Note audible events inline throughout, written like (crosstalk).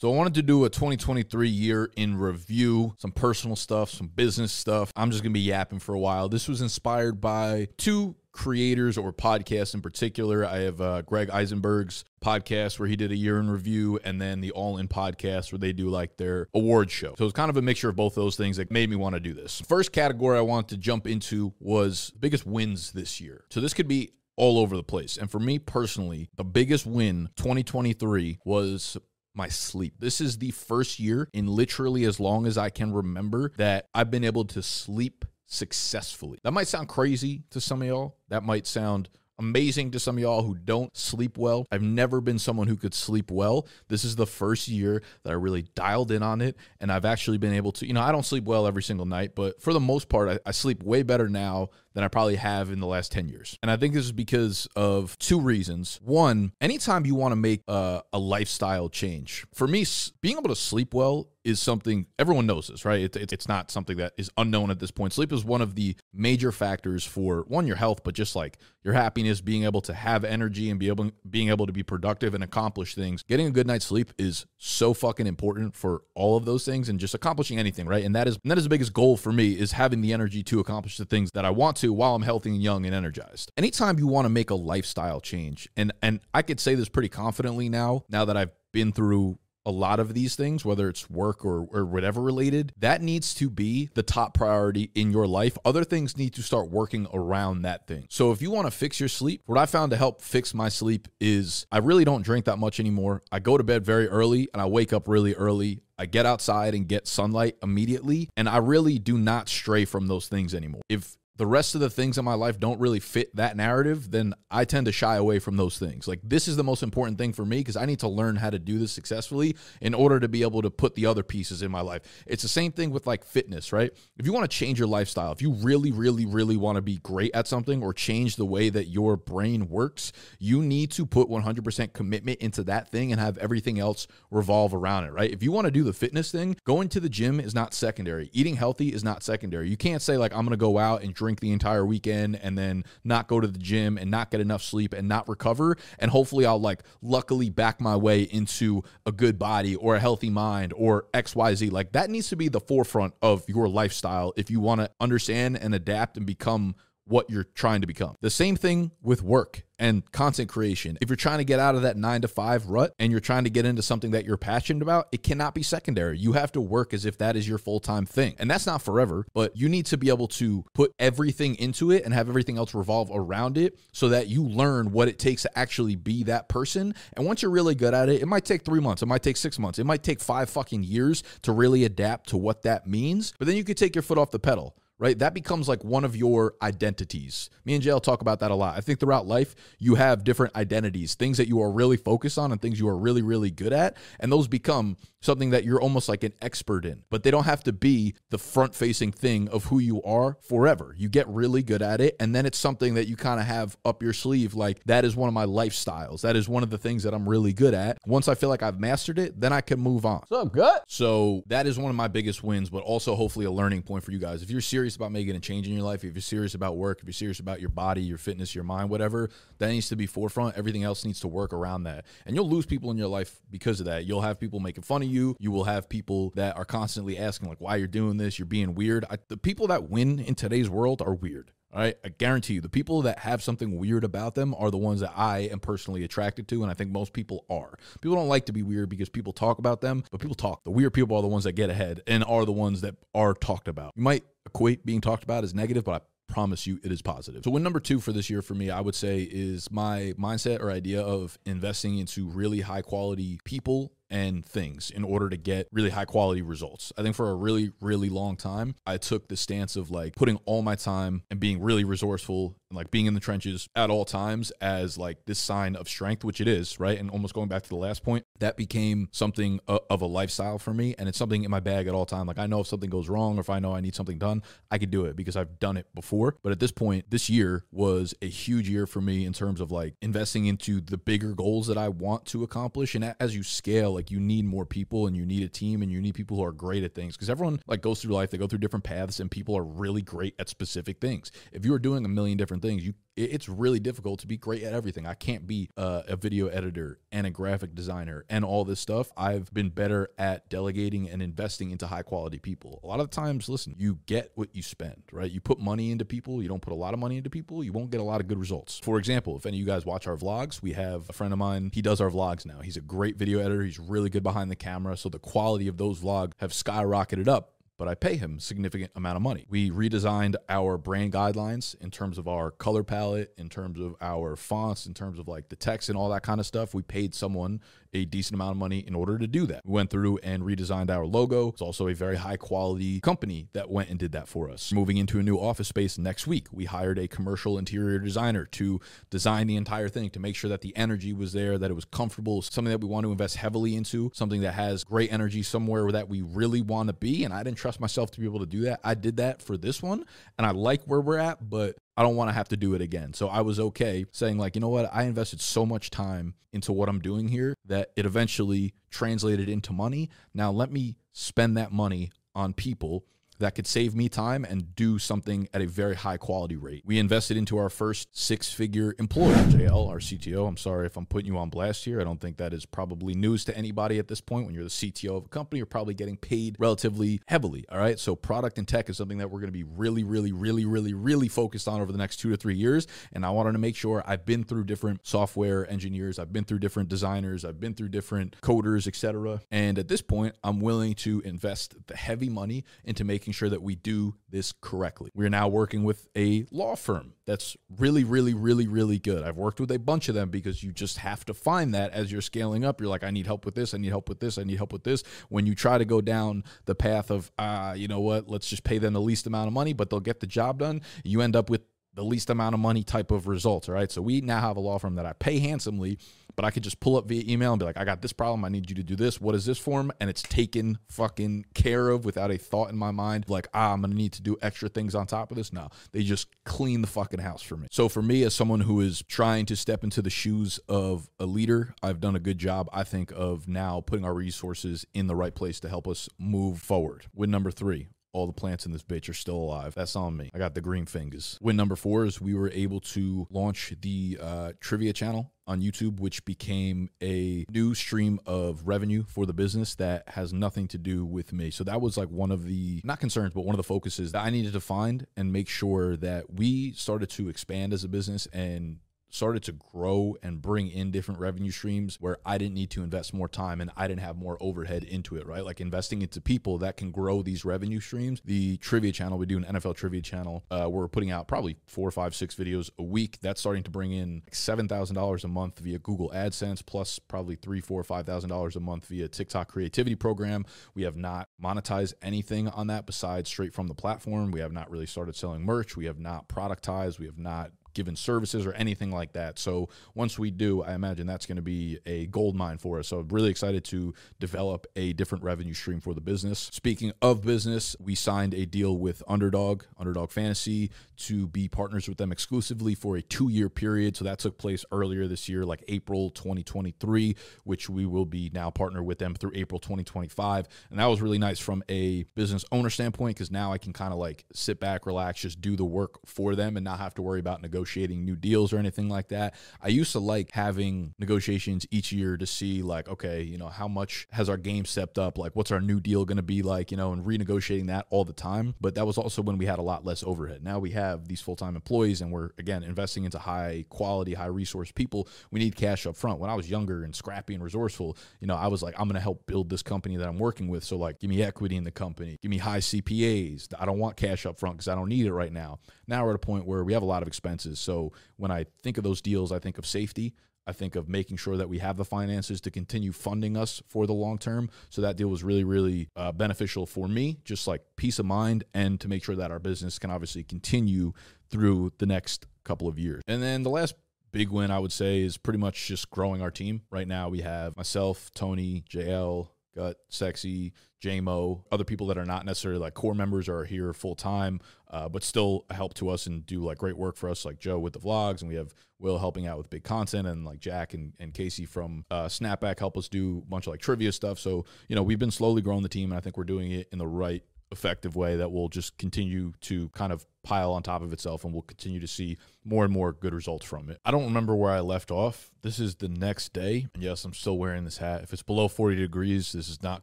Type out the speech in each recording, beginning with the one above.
So I wanted to do a 2023 year in review, some personal stuff, some business stuff. I'm just going to be yapping for a while. This was inspired by two creators or podcasts in particular. I have uh, Greg Eisenberg's podcast where he did a year in review, and then the All In podcast where they do like their award show. So it's kind of a mixture of both those things that made me want to do this. First category I wanted to jump into was biggest wins this year. So this could be all over the place. And for me personally, the biggest win 2023 was my sleep. This is the first year in literally as long as I can remember that I've been able to sleep successfully. That might sound crazy to some of y'all. That might sound amazing to some of y'all who don't sleep well. I've never been someone who could sleep well. This is the first year that I really dialed in on it. And I've actually been able to, you know, I don't sleep well every single night, but for the most part, I, I sleep way better now than I probably have in the last 10 years. And I think this is because of two reasons. One, anytime you want to make a, a lifestyle change, for me, being able to sleep well is something everyone knows this, right? It, it, it's not something that is unknown at this point. Sleep is one of the major factors for one, your health, but just like your happiness, being able to have energy and be able being able to be productive and accomplish things. Getting a good night's sleep is so fucking important for all of those things and just accomplishing anything, right? And that is and that is the biggest goal for me is having the energy to accomplish the things that I want to while I'm healthy and young and energized. Anytime you want to make a lifestyle change, and and I could say this pretty confidently now, now that I've been through a lot of these things, whether it's work or, or whatever related, that needs to be the top priority in your life. Other things need to start working around that thing. So if you want to fix your sleep, what I found to help fix my sleep is I really don't drink that much anymore. I go to bed very early and I wake up really early. I get outside and get sunlight immediately, and I really do not stray from those things anymore. If the rest of the things in my life don't really fit that narrative, then I tend to shy away from those things. Like this is the most important thing for me because I need to learn how to do this successfully in order to be able to put the other pieces in my life. It's the same thing with like fitness, right? If you want to change your lifestyle, if you really, really, really want to be great at something or change the way that your brain works, you need to put 100% commitment into that thing and have everything else revolve around it, right? If you want to do the fitness thing, going to the gym is not secondary. Eating healthy is not secondary. You can't say like I'm going to go out and drink drink the entire weekend and then not go to the gym and not get enough sleep and not recover. And hopefully I'll like luckily back my way into a good body or a healthy mind or XYZ. Like that needs to be the forefront of your lifestyle if you want to understand and adapt and become what you're trying to become. The same thing with work and content creation. If you're trying to get out of that nine to five rut and you're trying to get into something that you're passionate about, it cannot be secondary. You have to work as if that is your full time thing. And that's not forever, but you need to be able to put everything into it and have everything else revolve around it so that you learn what it takes to actually be that person. And once you're really good at it, it might take three months, it might take six months, it might take five fucking years to really adapt to what that means. But then you could take your foot off the pedal right? That becomes like one of your identities. Me and JL talk about that a lot. I think throughout life, you have different identities, things that you are really focused on and things you are really, really good at. And those become something that you're almost like an expert in, but they don't have to be the front facing thing of who you are forever. You get really good at it. And then it's something that you kind of have up your sleeve. Like that is one of my lifestyles. That is one of the things that I'm really good at. Once I feel like I've mastered it, then I can move on. So good. So that is one of my biggest wins, but also hopefully a learning point for you guys. If you're serious, about making a change in your life, if you're serious about work, if you're serious about your body, your fitness, your mind, whatever, that needs to be forefront. Everything else needs to work around that. And you'll lose people in your life because of that. You'll have people making fun of you. You will have people that are constantly asking, like, why you're doing this. You're being weird. I, the people that win in today's world are weird. All right. I guarantee you, the people that have something weird about them are the ones that I am personally attracted to. And I think most people are. People don't like to be weird because people talk about them, but people talk. The weird people are the ones that get ahead and are the ones that are talked about. You might equate being talked about as negative, but I promise you it is positive. So win number 2 for this year for me, I would say is my mindset or idea of investing into really high quality people and things in order to get really high quality results. I think for a really, really long time, I took the stance of like putting all my time and being really resourceful and like being in the trenches at all times as like this sign of strength, which it is, right? And almost going back to the last point, that became something uh, of a lifestyle for me. And it's something in my bag at all time. Like I know if something goes wrong or if I know I need something done, I could do it because I've done it before. But at this point, this year was a huge year for me in terms of like investing into the bigger goals that I want to accomplish. And as you scale, like you need more people and you need a team and you need people who are great at things because everyone like goes through life, they go through different paths and people are really great at specific things. If you are doing a million different things. You it's really difficult to be great at everything. I can't be uh, a video editor and a graphic designer and all this stuff. I've been better at delegating and investing into high quality people. A lot of times, listen, you get what you spend, right? You put money into people, you don't put a lot of money into people, you won't get a lot of good results. For example, if any of you guys watch our vlogs, we have a friend of mine, he does our vlogs now. He's a great video editor, he's really good behind the camera. So the quality of those vlogs have skyrocketed up but I pay him a significant amount of money. We redesigned our brand guidelines in terms of our color palette, in terms of our fonts, in terms of like the text and all that kind of stuff. We paid someone a decent amount of money in order to do that. We went through and redesigned our logo. It's also a very high quality company that went and did that for us. Moving into a new office space next week, we hired a commercial interior designer to design the entire thing to make sure that the energy was there, that it was comfortable, something that we want to invest heavily into, something that has great energy somewhere that we really want to be. And I didn't trust myself to be able to do that. I did that for this one and I like where we're at, but I don't want to have to do it again. So I was okay saying, like, you know what? I invested so much time into what I'm doing here that it eventually translated into money. Now let me spend that money on people that could save me time and do something at a very high quality rate. We invested into our first six figure employee, JL, our CTO. I'm sorry if I'm putting you on blast here. I don't think that is probably news to anybody at this point. When you're the CTO of a company, you're probably getting paid relatively heavily. All right. So, product and tech is something that we're going to be really, really, really, really, really focused on over the next two to three years. And I wanted to make sure I've been through different software engineers, I've been through different designers, I've been through different coders, etc. And at this point, I'm willing to invest the heavy money into making making sure that we do this correctly. We're now working with a law firm that's really, really, really, really good. I've worked with a bunch of them because you just have to find that as you're scaling up. You're like, I need help with this, I need help with this, I need help with this. When you try to go down the path of, ah, uh, you know what, let's just pay them the least amount of money, but they'll get the job done, you end up with the least amount of money type of results. All right. So we now have a law firm that I pay handsomely, but I could just pull up via email and be like, I got this problem. I need you to do this. What is this form? And it's taken fucking care of without a thought in my mind. Like, ah, I'm going to need to do extra things on top of this. No, they just clean the fucking house for me. So for me, as someone who is trying to step into the shoes of a leader, I've done a good job, I think, of now putting our resources in the right place to help us move forward. Win number three, all the plants in this bitch are still alive. That's on me. I got the green fingers. Win number four is we were able to launch the uh, trivia channel on YouTube, which became a new stream of revenue for the business that has nothing to do with me. So that was like one of the, not concerns, but one of the focuses that I needed to find and make sure that we started to expand as a business and started to grow and bring in different revenue streams where I didn't need to invest more time and I didn't have more overhead into it, right? Like investing into people that can grow these revenue streams. The trivia channel, we do an NFL trivia channel. Uh, we're putting out probably four, five, six videos a week. That's starting to bring in $7,000 a month via Google AdSense, plus probably three, four, $5,000 a month via TikTok creativity program. We have not monetized anything on that besides straight from the platform. We have not really started selling merch. We have not productized. We have not given services or anything like that. So once we do, I imagine that's going to be a gold mine for us. So I'm really excited to develop a different revenue stream for the business. Speaking of business, we signed a deal with Underdog, Underdog Fantasy, to be partners with them exclusively for a two year period. So that took place earlier this year, like April 2023, which we will be now partner with them through April 2025. And that was really nice from a business owner standpoint because now I can kind of like sit back, relax, just do the work for them and not have to worry about negotiating negotiating new deals or anything like that. I used to like having negotiations each year to see like, okay, you know, how much has our game stepped up? Like, what's our new deal going to be like? You know, and renegotiating that all the time. But that was also when we had a lot less overhead. Now we have these full time employees, and we're again investing into high quality, high resource people. We need cash up front. When I was younger and scrappy and resourceful, you know, I was like, I'm going to help build this company that I'm working with. So like, give me equity in the company, give me high CPAs. I don't want cash up front because I don't need it right now. Now we're at a point where we have a lot of expenses so when I think of those deals, I think of safety. I think of making sure that we have the finances to continue funding us for the long term. So that deal was really, really uh, beneficial for me, just like peace of mind, and to make sure that our business can obviously continue through the next couple of years. And then the last big win I would say is pretty much just growing our team. Right now we have myself, Tony, JL, Gut, Sexy, JMO, other people that are not necessarily like core members are here full time, uh, but still help to us and do like great work for us, like Joe with the vlogs, and we have Will helping out with big content, and like Jack and, and Casey from uh, Snapback help us do a bunch of like trivia stuff. So you know we've been slowly growing the team, and I think we're doing it in the right effective way that will just continue to kind of pile on top of itself, and we'll continue to see more and more good results from it. I don't remember where I left off. This is the next day. And yes, I'm still wearing this hat. If it's below 40 degrees, this is not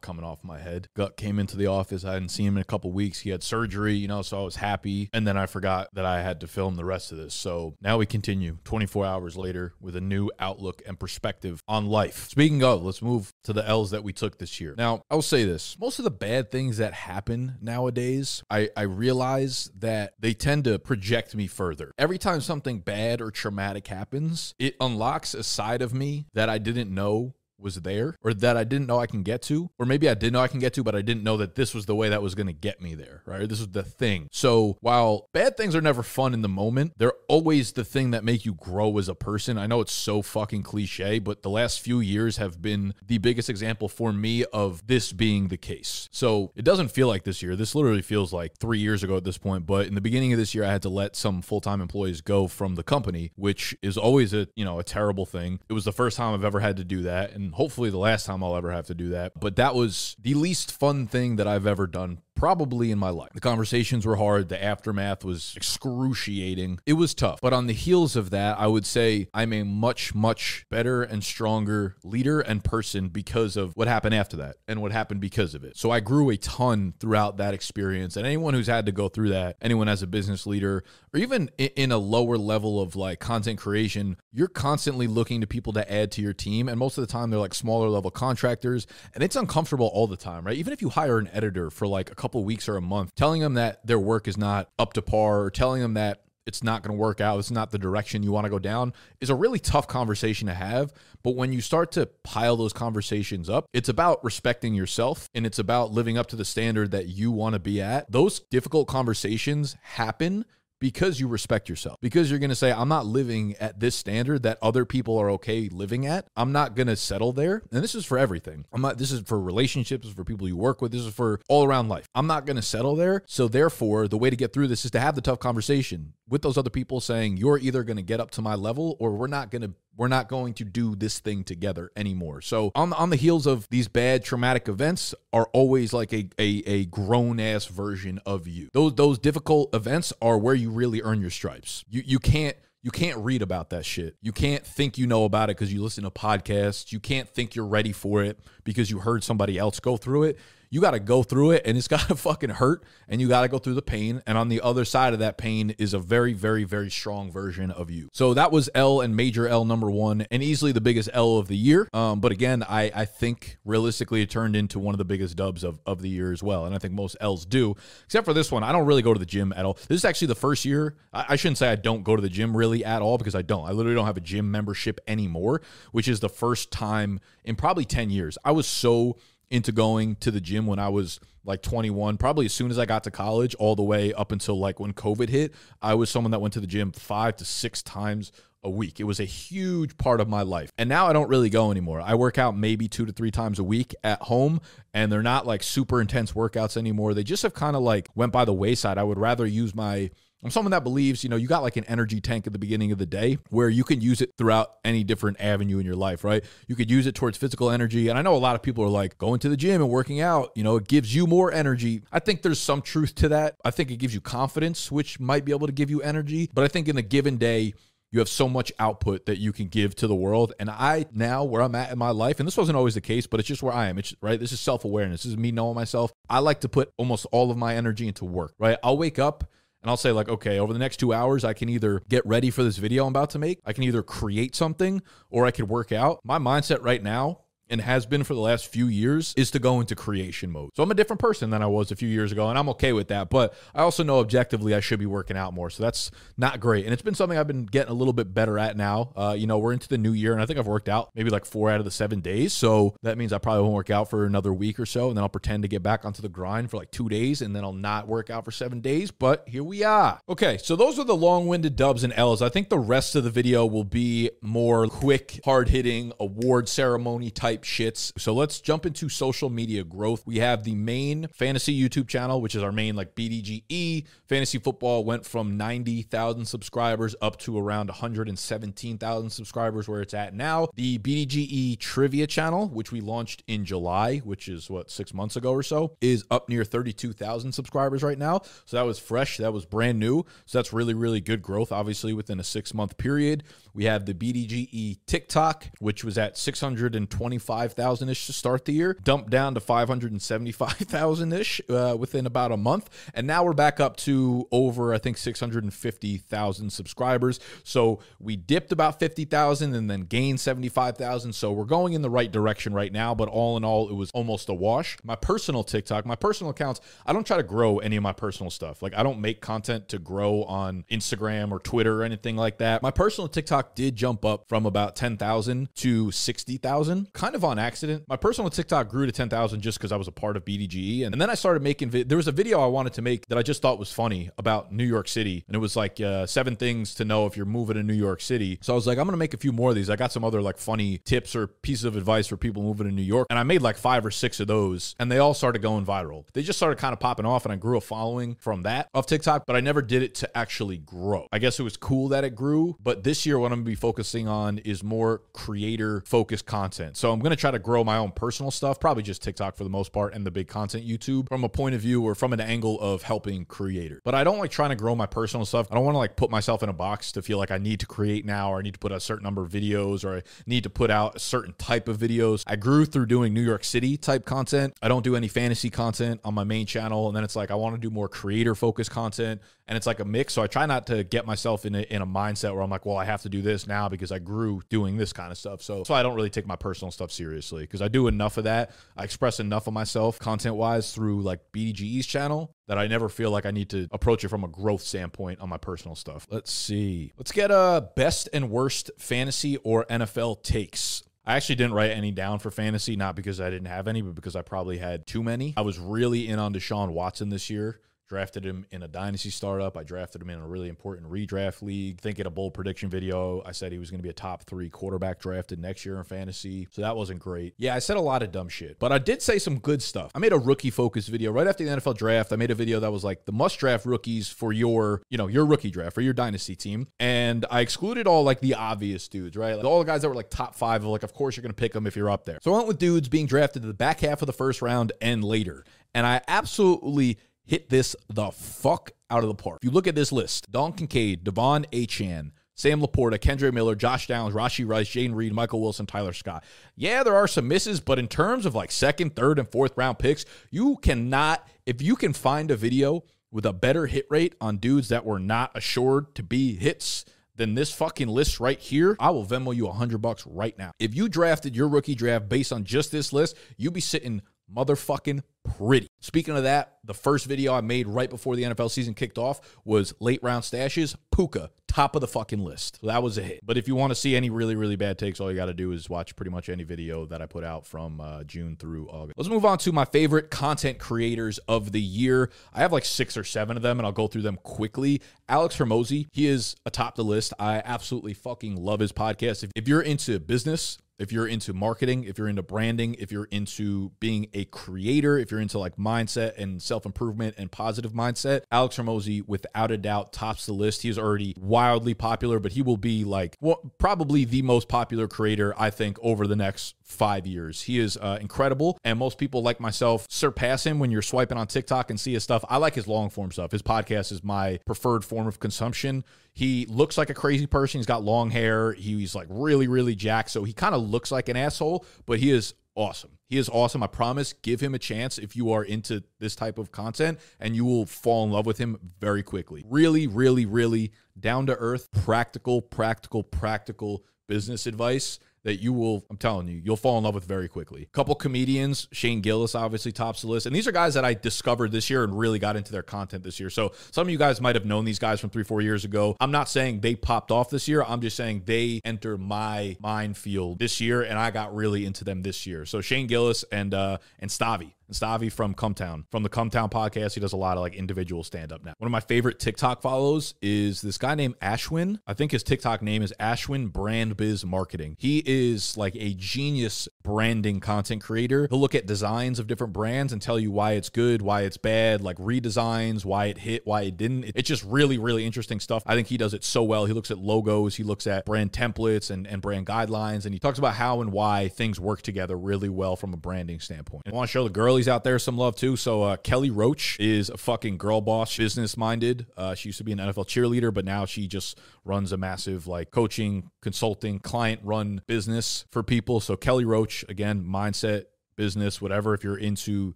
coming off my head. Gut came into the office. I hadn't seen him in a couple weeks. He had surgery, you know, so I was happy. And then I forgot that I had to film the rest of this. So now we continue 24 hours later with a new outlook and perspective on life. Speaking of, let's move to the L's that we took this year. Now, I'll say this most of the bad things that happen nowadays, I, I realize that they tend to project me further. Every time something bad or traumatic happens, it unlocks a side of me that I didn't know was there or that I didn't know I can get to, or maybe I did know I can get to, but I didn't know that this was the way that was going to get me there, right? This was the thing. So while bad things are never fun in the moment, they're always the thing that make you grow as a person. I know it's so fucking cliche, but the last few years have been the biggest example for me of this being the case. So it doesn't feel like this year. This literally feels like three years ago at this point. But in the beginning of this year, I had to let some full-time employees go from the company, which is always a, you know, a terrible thing. It was the first time I've ever had to do that. And hopefully the last time I'll ever have to do that. But that was the least fun thing that I've ever done probably in my life. The conversations were hard. The aftermath was excruciating. It was tough. But on the heels of that, I would say I'm a much, much better and stronger leader and person because of what happened after that and what happened because of it. So I grew a ton throughout that experience. And anyone who's had to go through that, anyone as a business leader, or even in a lower level of like content creation, you're constantly looking to people to add to your team. And most of the time, they're like smaller level contractors. And it's uncomfortable all the time, right? Even if you hire an editor for like a couple weeks or a month, telling them that their work is not up to par or telling them that it's not going to work out, it's not the direction you want to go down is a really tough conversation to have. But when you start to pile those conversations up, it's about respecting yourself and it's about living up to the standard that you want to be at. Those difficult conversations happen because you respect yourself. Because you're going to say, I'm not living at this standard that other people are okay living at. I'm not going to settle there. And this is for everything. I'm not, this is for relationships, for people you work with, this is for all around life. I'm not going to settle there. So, therefore, the way to get through this is to have the tough conversation with those other people saying, you're either going to get up to my level or we're not going to we're not going to do this thing together anymore. So on on the heels of these bad traumatic events are always like a a, a grown ass version of you. Those those difficult events are where you really earn your stripes. You you can't you can't read about that shit. You can't think you know about it because you listen to podcasts. You can't think you're ready for it because you heard somebody else go through it you got to go through it and it's (laughs) got to fucking hurt and you got to go through the pain. And on the other side of that pain is a very, very, very strong version of you. So that was L and major L number one and easily the biggest L of the year. Um, but again, I, I think realistically it turned into one of the biggest dubs of, of the year as well. And I think most L's do, except for this one. I don't really go to the gym at all. This is actually the first year. I, I shouldn't say I don't go to the gym really at all because I don't. I literally don't have a gym membership anymore, which is the first time in probably 10 years. I was so into going to the gym when I was like 21, probably as soon as I got to college, all the way up until like when COVID hit. I was someone that went to the gym five to six times a week. It was a huge part of my life. And now I don't really go anymore. I work out maybe two to three times a week at home, and they're not like super intense workouts anymore. They just have kind of like went by the wayside. I would rather use my I'm someone that believes, you know, you got like an energy tank at the beginning of the day where you can use it throughout any different avenue in your life, right? You could use it towards physical energy. And I know a lot of people are like going to the gym and working out, you know, it gives you more energy. I think there's some truth to that. I think it gives you confidence, which might be able to give you energy. But I think in a given day, you have so much output that you can give to the world. And I now where I'm at in my life, and this wasn't always the case, but it's just where I am. It's right. This is self awareness. This is me knowing myself. I like to put almost all of my energy into work. Right. I'll wake up and I'll say, like, okay, over the next two hours, I can either get ready for this video I'm about to make, I can either create something, or I could work out. My mindset right now and has been for the last few years is to go into creation mode. So I'm a different person than I was a few years ago, and I'm okay with that. But I also know objectively I should be working out more. So that's not great. And it's been something I've been getting a little bit better at now. Uh, you know, we're into the new year, and I think I've worked out maybe like four out of the seven days. So that means I probably won't work out for another week or so. And then I'll pretend to get back onto the grind for like two days, and then I'll not work out for seven days. But here we are. Okay, so those are the long winded dubs and L's. I think the rest of the video will be more quick, hard hitting, award ceremony type type shits. So let's jump into social media growth. We have the main fantasy YouTube channel, which is our main like BDGE. Fantasy football went from 90,000 subscribers up to around 117,000 subscribers where it's at now. The BDGE trivia channel, which we launched in July, which is what, six months ago or so, is up near 32,000 subscribers right now. So that was fresh. That was brand new. So that's really, really good growth, obviously, within a six month period. We have the BDGE TikTok, which was at 625,000 ish to start the year, dumped down to 575,000 ish uh, within about a month. And now we're back up to over, I think, 650,000 subscribers. So we dipped about 50,000 and then gained 75,000. So we're going in the right direction right now. But all in all, it was almost a wash. My personal TikTok, my personal accounts, I don't try to grow any of my personal stuff. Like I don't make content to grow on Instagram or Twitter or anything like that. My personal TikTok did jump up from about 10,000 to 60,000, kind of on accident. My personal TikTok grew to 10,000 just because I was a part of BDGE. And, and then I started making, vi- there was a video I wanted to make that I just thought was funny about New York City. And it was like uh, seven things to know if you're moving to New York City. So I was like, I'm going to make a few more of these. I got some other like funny tips or pieces of advice for people moving to New York. And I made like five or six of those and they all started going viral. They just started kind of popping off and I grew a following from that of TikTok, but I never did it to actually grow. I guess it was cool that it grew, but this year what I'm going to be focusing on is more creator focused content. So I'm going to try to grow my own personal stuff, probably just TikTok for the most part and the big content YouTube from a point of view or from an angle of helping creators. But I don't like trying to grow my personal stuff. I don't want to like put myself in a box to feel like I need to create now or I need to put a certain number of videos or I need to put out a certain type of videos. I grew through doing New York City type content. I don't do any fantasy content on my main channel. And then it's like I want to do more creator focused content and it's like a mix. So I try not to get myself in a, in a mindset where I'm like, well, I have to do this now because I grew doing this kind of stuff. So, so I don't really take my personal stuff seriously because I do enough of that. I express enough of myself content wise through like BDGE's channel that I never feel like I need to approach it from a growth standpoint on my personal stuff. Let's see. Let's get a best and worst fantasy or NFL takes. I actually didn't write any down for fantasy, not because I didn't have any, but because I probably had too many. I was really in on Deshaun Watson this year. Drafted him in a dynasty startup. I drafted him in a really important redraft league. Think in a bold prediction video, I said he was going to be a top three quarterback drafted next year in fantasy. So that wasn't great. Yeah, I said a lot of dumb shit, but I did say some good stuff. I made a rookie focus video right after the NFL draft. I made a video that was like the must draft rookies for your, you know, your rookie draft for your dynasty team. And I excluded all like the obvious dudes, right? Like all the guys that were like top five of like, of course you're going to pick them if you're up there. So I went with dudes being drafted to the back half of the first round and later. And I absolutely hit this the fuck out of the park. If you look at this list, Dalton Kincaid, De'Von Achane, Sam LaPorta, Kendre Miller, Josh Downs, Rashee Rice, Jayden Reed, Michael Wilson, Tyler Scott. Yeah, there are some misses, but in terms of like second, third, and fourth round picks, you cannot, if you can find a video with a better hit rate on dudes that were not assured to be hits than this fucking list right here, I will Venmo you a hundred bucks right now. If you drafted your rookie draft based on just this list, you'd be sitting motherfucking pretty. Speaking of that, the first video I made right before the NFL season kicked off was late round stashes. Puka, top of the fucking list. So that was a hit. But if you want to see any really, really bad takes, all you got to do is watch pretty much any video that I put out from uh, June through August. Let's move on to my favorite content creators of the year. I have like six or seven of them, and I'll go through them quickly. Alex Hormozi, he is atop the list. I absolutely fucking love his podcast. If, if you're into business, if you're into marketing, if you're into branding, if you're into being a creator, if you're into like mindset and self improvement and positive mindset, Alex Hormozi, without a doubt, tops the list. He is already wildly popular, but he will be like well, probably the most popular creator, I think, over the next five years. He is uh, incredible, and most people like myself surpass him when you're swiping on TikTok and see his stuff. I like his long form stuff. His podcast is my preferred form of consumption. He looks like a crazy person. He's got long hair. He's like really, really jacked. So he kind of looks like an asshole, but he is awesome. He is awesome. I promise. Give him a chance if you are into this type of content, and you will fall in love with him very quickly. Really, really, really down to earth, practical, practical, practical business advice that you will, I'm telling you, you'll fall in love with very quickly. Couple comedians, Shane Gillis obviously tops the list. And these are guys that I discovered this year and really got into their content this year. So some of you guys might have known these guys from three, four years ago. I'm not saying they popped off this year. I'm just saying they enter my minefield this year and I got really into them this year. So Shane Gillis and uh and Stavi. And Stavi from Cum Town. From the Cum Town podcast, he does a lot of like individual stand up now. One of my favorite TikTok follows is this guy named Ashwin. I think his TikTok name is Ashwin Brand Biz Marketing. He is like a genius branding content creator. He'll look at designs of different brands and tell you why it's good, why it's bad, like redesigns, why it hit, why it didn't. It's just really, really interesting stuff. I think he does it so well. He looks at logos, he looks at brand templates and, and brand guidelines, and he talks about how and why things work together really well from a branding standpoint. I want to show the girlies out there some love too. So uh, Kelly Roach is a fucking girl boss, business minded. Uh, she used to be an NFL cheerleader, but now she just runs a massive like coaching, consulting, client run business for people. So Kelly Roach, again, mindset business, whatever. If you're into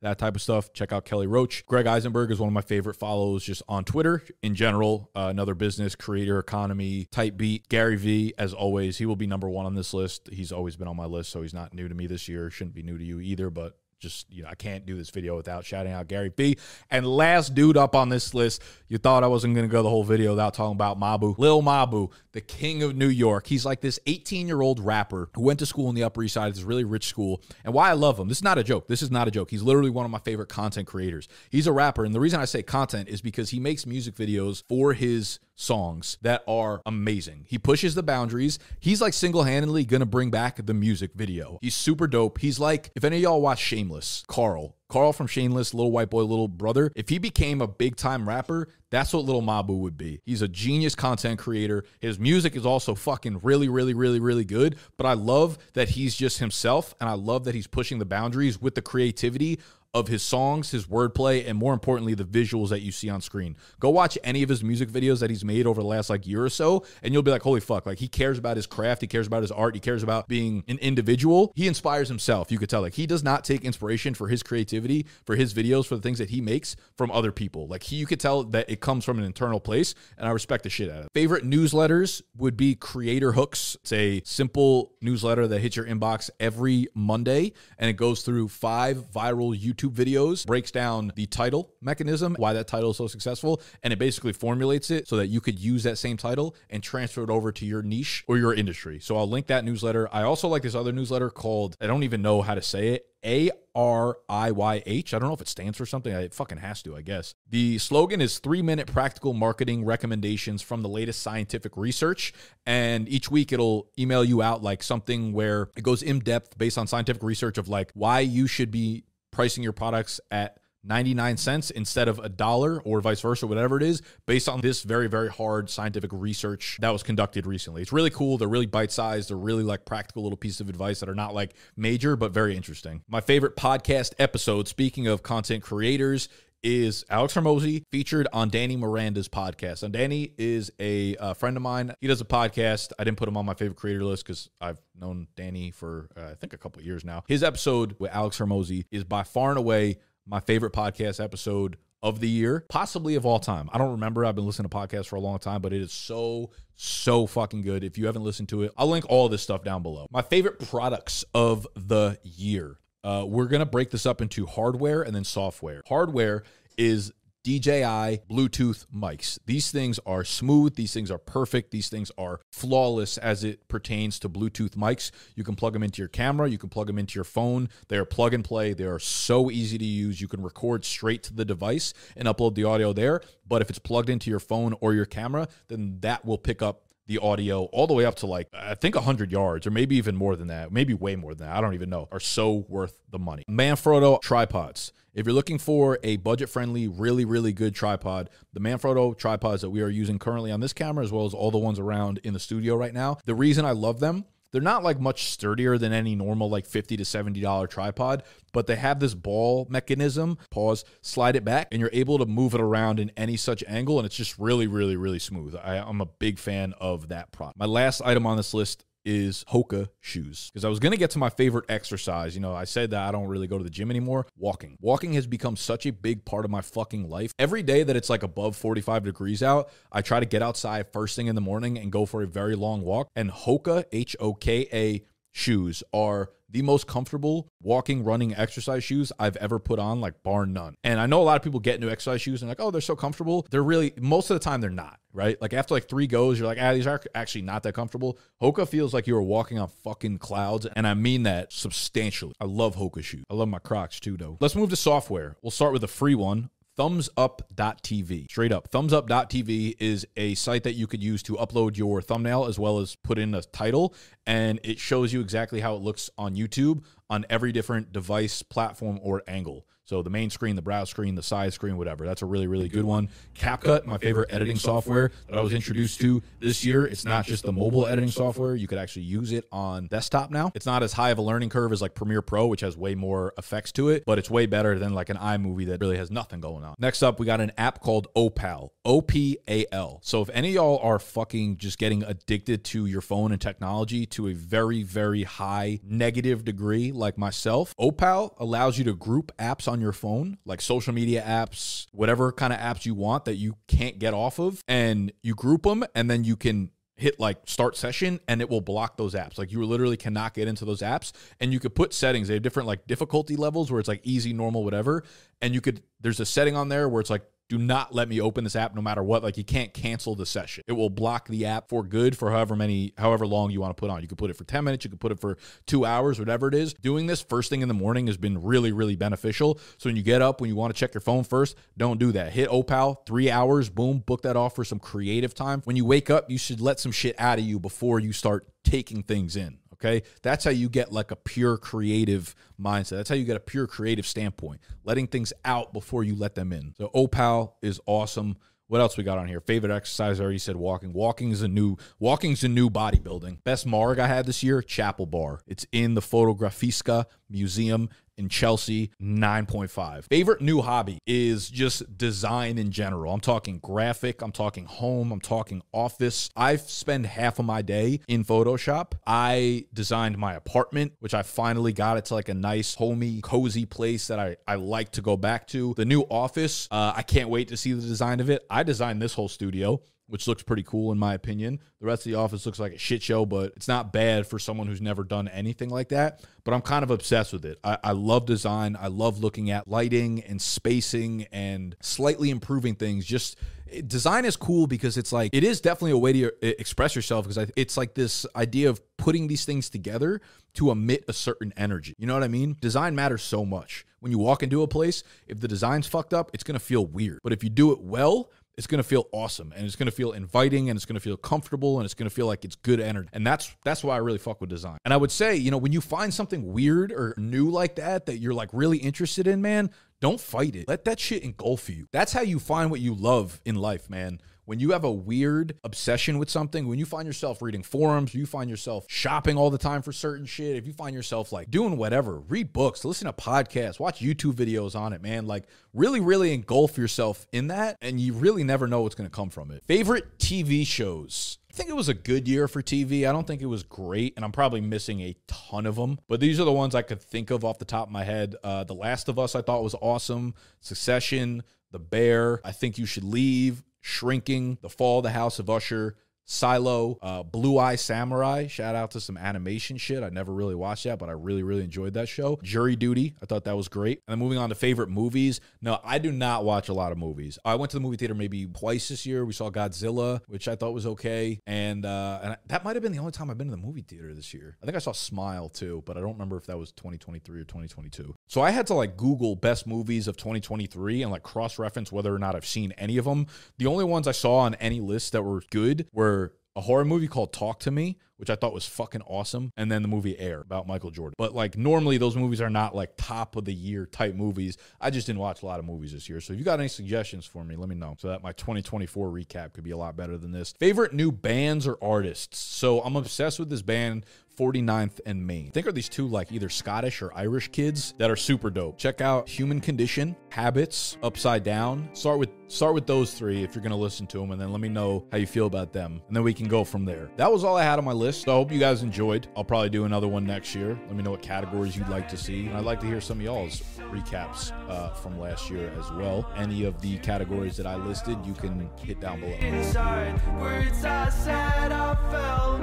that type of stuff, check out Kelly Roach. Greg Eisenberg is one of my favorite follows just on Twitter in general. Uh, another business, creator, economy type beat. Gary Vee, as always, he will be number one on this list. He's always been on my list, so he's not new to me this year. Shouldn't be new to you either, but just you know I can't do this video without shouting out Gary Vee And last dude up on this list, you thought I wasn't gonna go the whole video without talking about Mabu, Lil Mabu, the king of New York. He's like this 18 year old rapper who went to school in the Upper East Side, this really rich school. And why I love him, this is not a joke. This is not a joke. He's literally one of my favorite content creators. He's a rapper, and the reason I say content is because he makes music videos for his songs that are amazing. He pushes the boundaries. He's like single handedly gonna bring back the music video. He's super dope. He's like, if any of y'all watch Shameless, Carl, Carl from Shameless, Little White Boy, Little Brother, if he became a big time rapper, that's what Little Mabu would be. He's a genius content creator. His music is also fucking really, really, really, really good. But I love that he's just himself, and I love that he's pushing the boundaries with the creativity of his songs, his wordplay, and more importantly, the visuals that you see on screen. Go watch any of his music videos that he's made over the last like year or so, and you'll be like, holy fuck, like he cares about his craft, he cares about his art, he cares about being an individual. He inspires himself. You could tell, like, he does not take inspiration for his creativity, for his videos, for the things that he makes from other people. Like, he, you could tell that it comes from an internal place, and I respect the shit out of it. Favorite newsletters would be Creator Hooks. It's a simple newsletter that hits your inbox every Monday, and it goes through five viral YouTube YouTube videos, breaks down the title mechanism, why that title is so successful, and it basically formulates it so that you could use that same title and transfer it over to your niche or your industry. So I'll link that newsletter. I also like this other newsletter called, I don't even know how to say it, A R I Y H. I don't know if it stands for something. It fucking has to, I guess. The slogan is three minute practical marketing recommendations from the latest scientific research. And each week it'll email you out like something where it goes in depth based on scientific research of like why you should be pricing your products at 99 cents instead of a dollar or vice versa, whatever it is, based on this very, very hard scientific research that was conducted recently. It's really cool. They're really bite sized. They're really like practical little pieces of advice that are not like major, but very interesting. My favorite podcast episode, speaking of content creators, is Alex Hormozi featured on Danny Miranda's podcast. And Danny is a, a, friend of mine. He does a podcast. I didn't put him on my favorite creator list because I've known Danny for uh, I think a couple years now. His episode with Alex Hormozi is by far and away my favorite podcast episode of the year, possibly of all time. I don't remember. I've been listening to podcasts for a long time, but it is so, so fucking good. If you haven't listened to it, I'll link all this stuff down below. My favorite products of the year. Uh, we're going to break this up into hardware and then software. Hardware is DJI Bluetooth mics. These things are smooth. These things are perfect. These things are flawless as it pertains to Bluetooth mics. You can plug them into your camera. You can plug them into your phone. They are plug and play. They are so easy to use. You can record straight to the device and upload the audio there. But if it's plugged into your phone or your camera, then that will pick up the audio all the way up to like I think 100 yards or maybe even more than that, maybe way more than that. I don't even know. Are so worth the money. Manfrotto tripods. If you're looking for a budget-friendly, really really good tripod, the Manfrotto tripods that we are using currently on this camera as well as all the ones around in the studio right now. The reason I love them they're not like much sturdier than any normal like 50 to 70 dollar tripod but they have this ball mechanism. Pause slide it back and you're able to move it around in any such angle and it's just really really really smooth. I, i'm a big fan of that product my last item on this list is Hoka shoes. Because I was going to get to my favorite exercise. You know, I said that I don't really go to the gym anymore. Walking. Walking has become such a big part of my fucking life. Every day that it's like above 45 degrees out, I try to get outside first thing in the morning and go for a very long walk. And Hoka, H O K A shoes are the most comfortable walking, running, exercise shoes I've ever put on, like bar none. And I know a lot of people get new exercise shoes and like, oh, they're so comfortable. They're really most of the time they're not, right? Like after like three goes, you're like, ah, these are actually not that comfortable. Hoka feels like you were walking on fucking clouds, and I mean that substantially. I love Hoka shoes. I love my Crocs too, though. Let's move to software. We'll start with a free one thumbsup.tv. Straight up. Thumbsup.tv is a site that you could use to upload your thumbnail as well as put in a title, and it shows you exactly how it looks on YouTube on every different device, platform, or angle. So the main screen, the browse screen, the side screen, whatever. That's a really, really good one. CapCut, my favorite editing software that I was introduced to this year. It's not just the mobile editing software. You could actually use it on desktop now. It's not as high of a learning curve as like Premiere Pro, which has way more effects to it, but it's way better than like an iMovie that really has nothing going on. Next up, we got an app called Opal. O P A L. So if any of y'all are fucking just getting addicted to your phone and technology to a very, very high negative degree, like myself, Opal allows you to group apps on your phone, like social media apps, whatever kind of apps you want that you can't get off of, and you group them, and then you can hit like start session and it will block those apps. Like you literally cannot get into those apps and you could put settings. They have different like difficulty levels where it's like easy, normal, whatever. And you could there's a setting on there where it's like do not let me open this app no matter what. Like you can't cancel the session. It will block the app for good for however many, however long you want to put on. You can put it for 10 minutes, you can put it for two hours, whatever it is. Doing this first thing in the morning has been really, really beneficial. So when you get up, when you want to check your phone first, don't do that. Hit Opal, three hours, boom, book that off for some creative time. When you wake up, you should let some shit out of you before you start taking things in. Okay. That's how you get like a pure creative mindset. That's how you get a pure creative standpoint, letting things out before you let them in. So Opal is awesome. What else we got on here? Favorite exercise? I already said walking. Walking is a new walking's a new bodybuilding. Best marg I had this year, Chapel Bar. It's in the Fotografiska Museum in Chelsea, 9.5. Favorite new hobby is just design in general. I'm talking graphic, I'm talking home, I'm talking office. I spend half of my day in Photoshop. I designed my apartment, which I finally got it to like a nice, homey, cozy place that I, I like to go back to. The new office, uh, I can't wait to see the design of it. I designed this whole studio which looks pretty cool in my opinion. The rest of the office looks like a shit show, but it's not bad for someone who's never done anything like that. But I'm kind of obsessed with it. I, I, love design. I love looking at lighting and spacing and slightly improving things. Just design is cool because it's like it is definitely a way to express yourself because it's like this idea of putting these things together to emit a certain energy. You know what I mean? Design matters so much. When you walk into a place, if the design's fucked up, it's to feel weird. But if you do it well, it's going to feel awesome and it's going to feel inviting and it's going to feel comfortable and it's going to feel like it's good energy. And that's that's why I really fuck with design. And I would say, you know, when you find something weird or new like that that you're like really interested in, man, don't fight it. Let that shit engulf you. That's how you find what you love in life, man when you have a weird obsession with something, when you find yourself reading forums, you find yourself shopping all the time for certain shit, if you find yourself like doing whatever, read books, listen to podcasts, watch YouTube videos on it, man, like really, really engulf yourself in that, and you really never know what's to come from it. Favorite TV shows? I think it was a good year for TV. I don't think it was great, and I'm probably missing a ton of them. But these are the ones I could think of off the top of my head. Uh, the Last of Us I thought was awesome. Succession, The Bear, I Think You Should Leave, Shrinking, The Fall of the House of Usher, Silo, uh, Blue Eye Samurai. Shout out to some animation shit. I never really watched that, but I really, really enjoyed that show. Jury Duty. I thought that was great. And then moving on to favorite movies. No, I do not watch a lot of movies. I went to the movie theater maybe twice this year. We saw Godzilla, which I thought was okay. And, uh, and that might have been the only time I've been to the movie theater this year. I think I saw Smile too, but I don't remember if that was 2023 or 2022. So I had to like Google best movies of 2023 and like cross reference whether or not I've seen any of them. The only ones I saw on any list that were good were a horror movie called Talk to Me, which I thought was fucking awesome, and then the movie Air about Michael Jordan. But like normally those movies are not like top of the year type movies. I just didn't watch a lot of movies this year. So if you got any suggestions for me, let me know so that my 2024 recap could be a lot better than this. Favorite new bands or artists? So I'm obsessed with this band 49th and Main. I think are these two like either Scottish or Irish kids that are super dope. Check out Human Condition, Habits, Upside Down. Start with start with those three if you're gonna listen to them, and then let me know how you feel about them, and then we can go from there. That was all I had on my list. So I hope you guys enjoyed. I'll probably do another one next year. Let me know what categories you'd like to see, and I'd like to hear some of y'all's recaps uh, from last year as well. Any of the categories that I listed, you can hit down below. Inside, words I said I felt,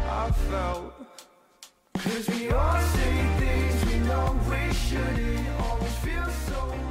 I felt. Cause we all say things we know we shouldn't always feel so